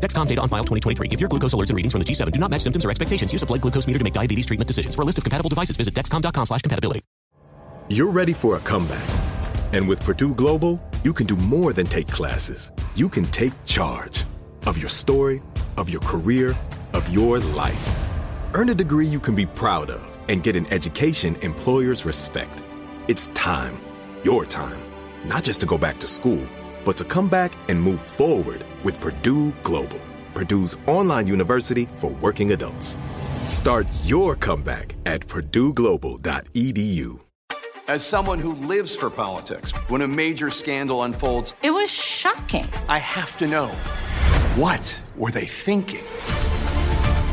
Dexcom data on file 2023. If your glucose alerts and readings from the G7 do not match symptoms or expectations, use a blood glucose meter to make diabetes treatment decisions. For a list of compatible devices, visit dexcom.com slash compatibility. You're ready for a comeback. And with Purdue Global, you can do more than take classes. You can take charge of your story, of your career, of your life. Earn a degree you can be proud of and get an education employers respect. It's time, your time, not just to go back to school, but to come back and move forward with Purdue Global, Purdue's online university for working adults. Start your comeback at purdueglobal.edu. As someone who lives for politics, when a major scandal unfolds, It was shocking. I have to know what were they thinking?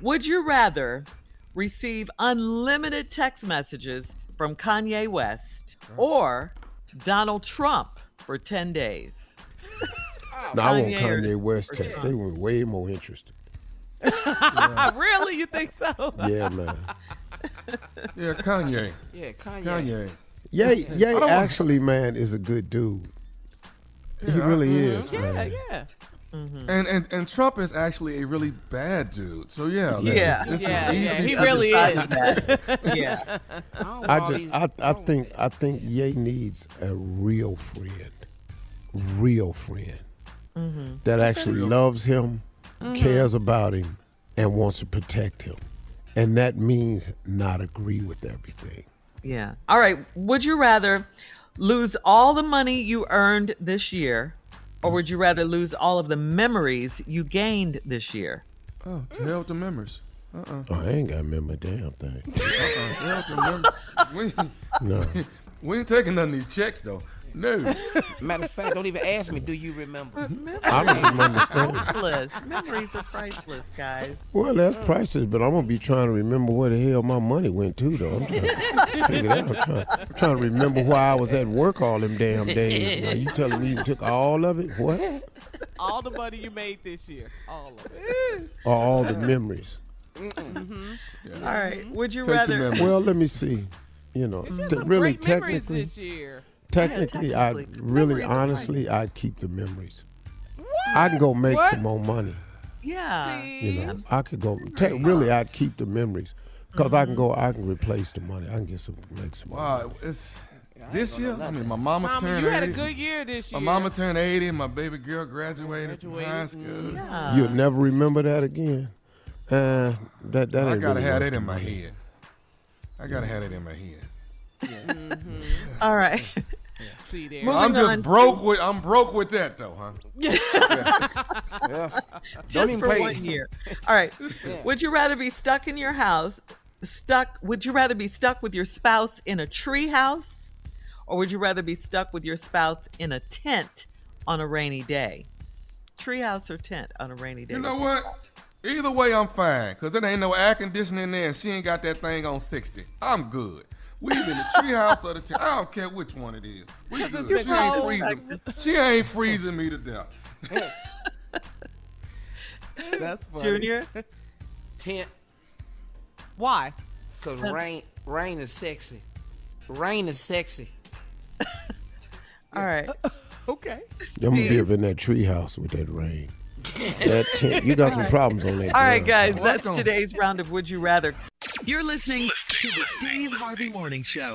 Would you rather receive unlimited text messages from Kanye West or Donald Trump for 10 days? Oh, no, I want Kanye Kanye West or tech. Trump? They were way more interested. really? You think so? Yeah, man. Yeah, Kanye. Yeah, Kanye. Kanye. Ye, I Ye don't want- actually, man, is a good dude. he Yeah, really I- is, Yeah, man. yeah. And, and and Trump is actually a really bad dude. So yeah, Yeah. this, this Yeah, yeah, he really is. yeah. I just, I, I think, I think Ye needs a real friend, real friend Mm-hmm. that actually loves him, cares about him, and wants to protect him, and that means not agree with everything. Yeah. All right. Would you rather lose all the money you earned this year, or would you rather lose all of the memories you gained this year? Oh, to hell with the members. Uh-uh. Oh, I ain't got to remember a damn thing. Uh-uh. to hell with the members. We, No. we ain't taking none of these checks though. No. Matter of fact, don't even ask me. Do you remember? I don't even understand. Priceless. Memories are priceless, guys. Well, that's priceless, but I'm gonna be trying to remember where the hell my money went to, though. I'm trying to figure it out. I'm trying, I'm trying to remember why I was at work all them damn days. Now you telling me you took all of it? What? All the money you made this year. All of it. Or all the memories? Mm-hmm. All right. Would you Take rather? Well, let me see. You know, It's just t- really, great memories technically, this year. Technically, Yeah, I technically. really, Memories honestly, I'd keep the memories. What? I can go make What? some more money. Yeah. You know, I could go. Te- really, I'd keep the memories because I can go. I can replace the money. I can get some, make some. money. Wow, it's this year. I mean, my mama Tommy, turned you had a 80. good year this year. My mama turned 80. My baby girl graduated, from Graduated, high school. Yeah. You'll never remember that again. Uh, that that I ain't gotta really have worth that in my money. head. I gotta have it in my head. All right. See there. So I'm just on. broke with. I'm broke with that though, huh? Yeah. Just even for pay. one year. All right. Would you rather be stuck in your house stuck would you rather be stuck with your spouse in a tree house or would you rather be stuck with your spouse in a tent on a rainy day? Treehouse or tent on a rainy day? You know what? Either way, I'm fine, because there ain't no air conditioning there and she ain't got that thing on 60. I'm good. We either in the treehouse or the tent. I don't care which one it is. We Because good. She ain't, cold. freezing, she ain't freezing me to death. That's funny. Junior? Tent, Why? cause rain, rain is sexy. Rain is sexy. All right. Okay. I'm gonna be up in that treehouse with that rain. That tent. You got some problems on that. All right, ground. guys, that's today's round of Would You Rather. You're listening to the Steve Harvey Morning Show.